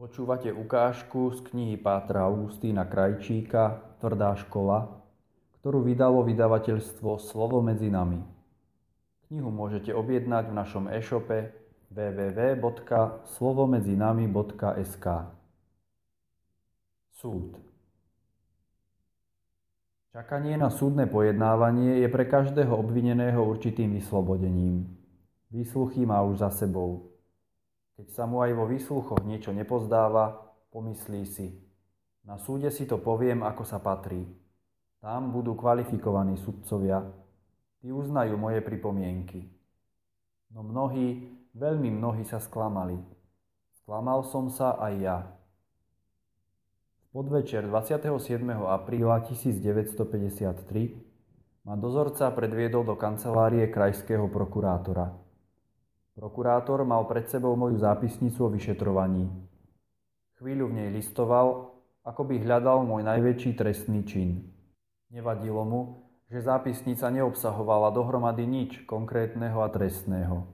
Počúvate ukážku z knihy Pátra Augustína Krajčíka Tvrdá škola, ktorú vydalo vydavateľstvo Slovo medzi nami. Knihu môžete objednať v našom e-shope www.slovomedzinami.sk Súd Čakanie na súdne pojednávanie je pre každého obvineného určitým vyslobodením. Výsluchy má už za sebou. Keď sa mu aj vo výsluchoch niečo nepozdáva, pomyslí si. Na súde si to poviem, ako sa patrí. Tam budú kvalifikovaní sudcovia. Tí uznajú moje pripomienky. No mnohí, veľmi mnohí sa sklamali. Sklamal som sa aj ja. V podvečer 27. apríla 1953 ma dozorca predviedol do kancelárie krajského prokurátora. Prokurátor mal pred sebou moju zápisnicu o vyšetrovaní. Chvíľu v nej listoval, ako by hľadal môj najväčší trestný čin. Nevadilo mu, že zápisnica neobsahovala dohromady nič konkrétneho a trestného.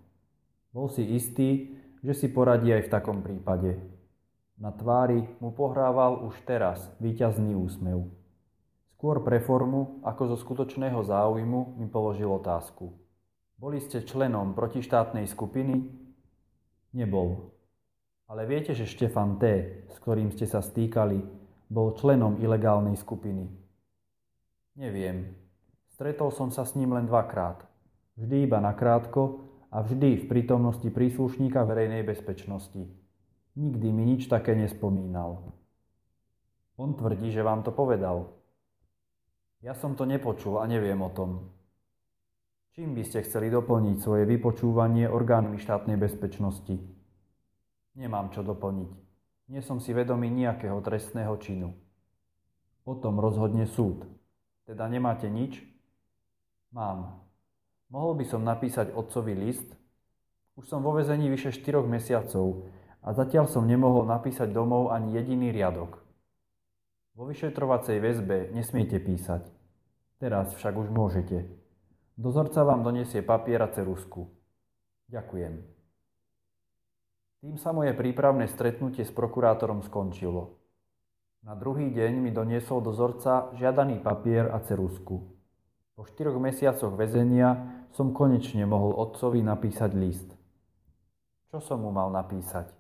Bol si istý, že si poradí aj v takom prípade. Na tvári mu pohrával už teraz víťazný úsmev. Skôr pre formu, ako zo skutočného záujmu, mi položil otázku. Boli ste členom protištátnej skupiny? Nebol. Ale viete, že Štefan T., s ktorým ste sa stýkali, bol členom ilegálnej skupiny? Neviem. Stretol som sa s ním len dvakrát. Vždy iba nakrátko a vždy v prítomnosti príslušníka verejnej bezpečnosti. Nikdy mi nič také nespomínal. On tvrdí, že vám to povedal. Ja som to nepočul a neviem o tom. Čím by ste chceli doplniť svoje vypočúvanie orgánmi štátnej bezpečnosti? Nemám čo doplniť. Nie som si vedomý nejakého trestného činu. O tom rozhodne súd. Teda nemáte nič? Mám. Mohol by som napísať otcovi list? Už som vo vezení vyše 4 mesiacov a zatiaľ som nemohol napísať domov ani jediný riadok. Vo vyšetrovacej väzbe nesmiete písať. Teraz však už môžete. Dozorca vám donesie papier a cerusku. Ďakujem. Tým sa moje prípravné stretnutie s prokurátorom skončilo. Na druhý deň mi doniesol dozorca žiadaný papier a cerusku. Po štyroch mesiacoch väzenia som konečne mohol otcovi napísať list. Čo som mu mal napísať?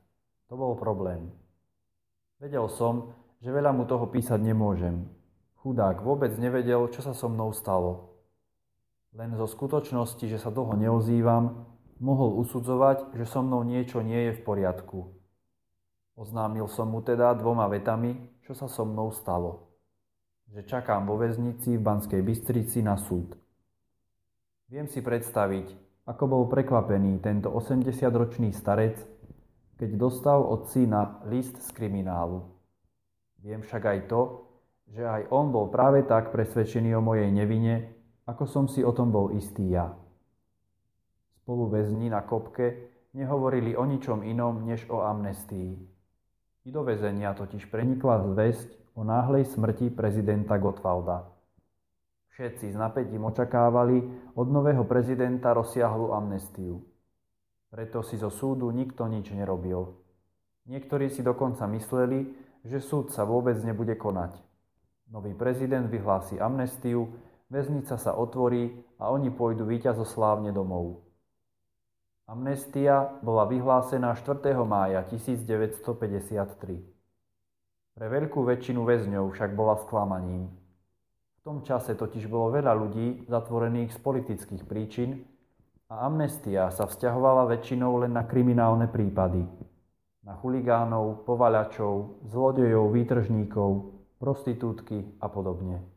To bol problém. Vedel som, že veľa mu toho písať nemôžem. Chudák vôbec nevedel, čo sa so mnou stalo. Len zo skutočnosti, že sa dlho neozývam, mohol usudzovať, že so mnou niečo nie je v poriadku. Oznámil som mu teda dvoma vetami, čo sa so mnou stalo. Že čakám vo väznici v Banskej Bystrici na súd. Viem si predstaviť, ako bol prekvapený tento 80-ročný starec, keď dostal od syna list z kriminálu. Viem však aj to, že aj on bol práve tak presvedčený o mojej nevine, ako som si o tom bol istý ja. Spolu väzni na kopke nehovorili o ničom inom, než o amnestii. I do väzenia totiž prenikla zväzť o náhlej smrti prezidenta Gotwalda. Všetci s napätím očakávali od nového prezidenta rozsiahlu amnestiu. Preto si zo súdu nikto nič nerobil. Niektorí si dokonca mysleli, že súd sa vôbec nebude konať. Nový prezident vyhlási amnestiu väznica sa otvorí a oni pôjdu víťazoslávne domov. Amnestia bola vyhlásená 4. mája 1953. Pre veľkú väčšinu väzňov však bola sklamaním. V tom čase totiž bolo veľa ľudí zatvorených z politických príčin a amnestia sa vzťahovala väčšinou len na kriminálne prípady. Na chuligánov, povaľačov, zlodejov, výtržníkov, prostitútky a podobne.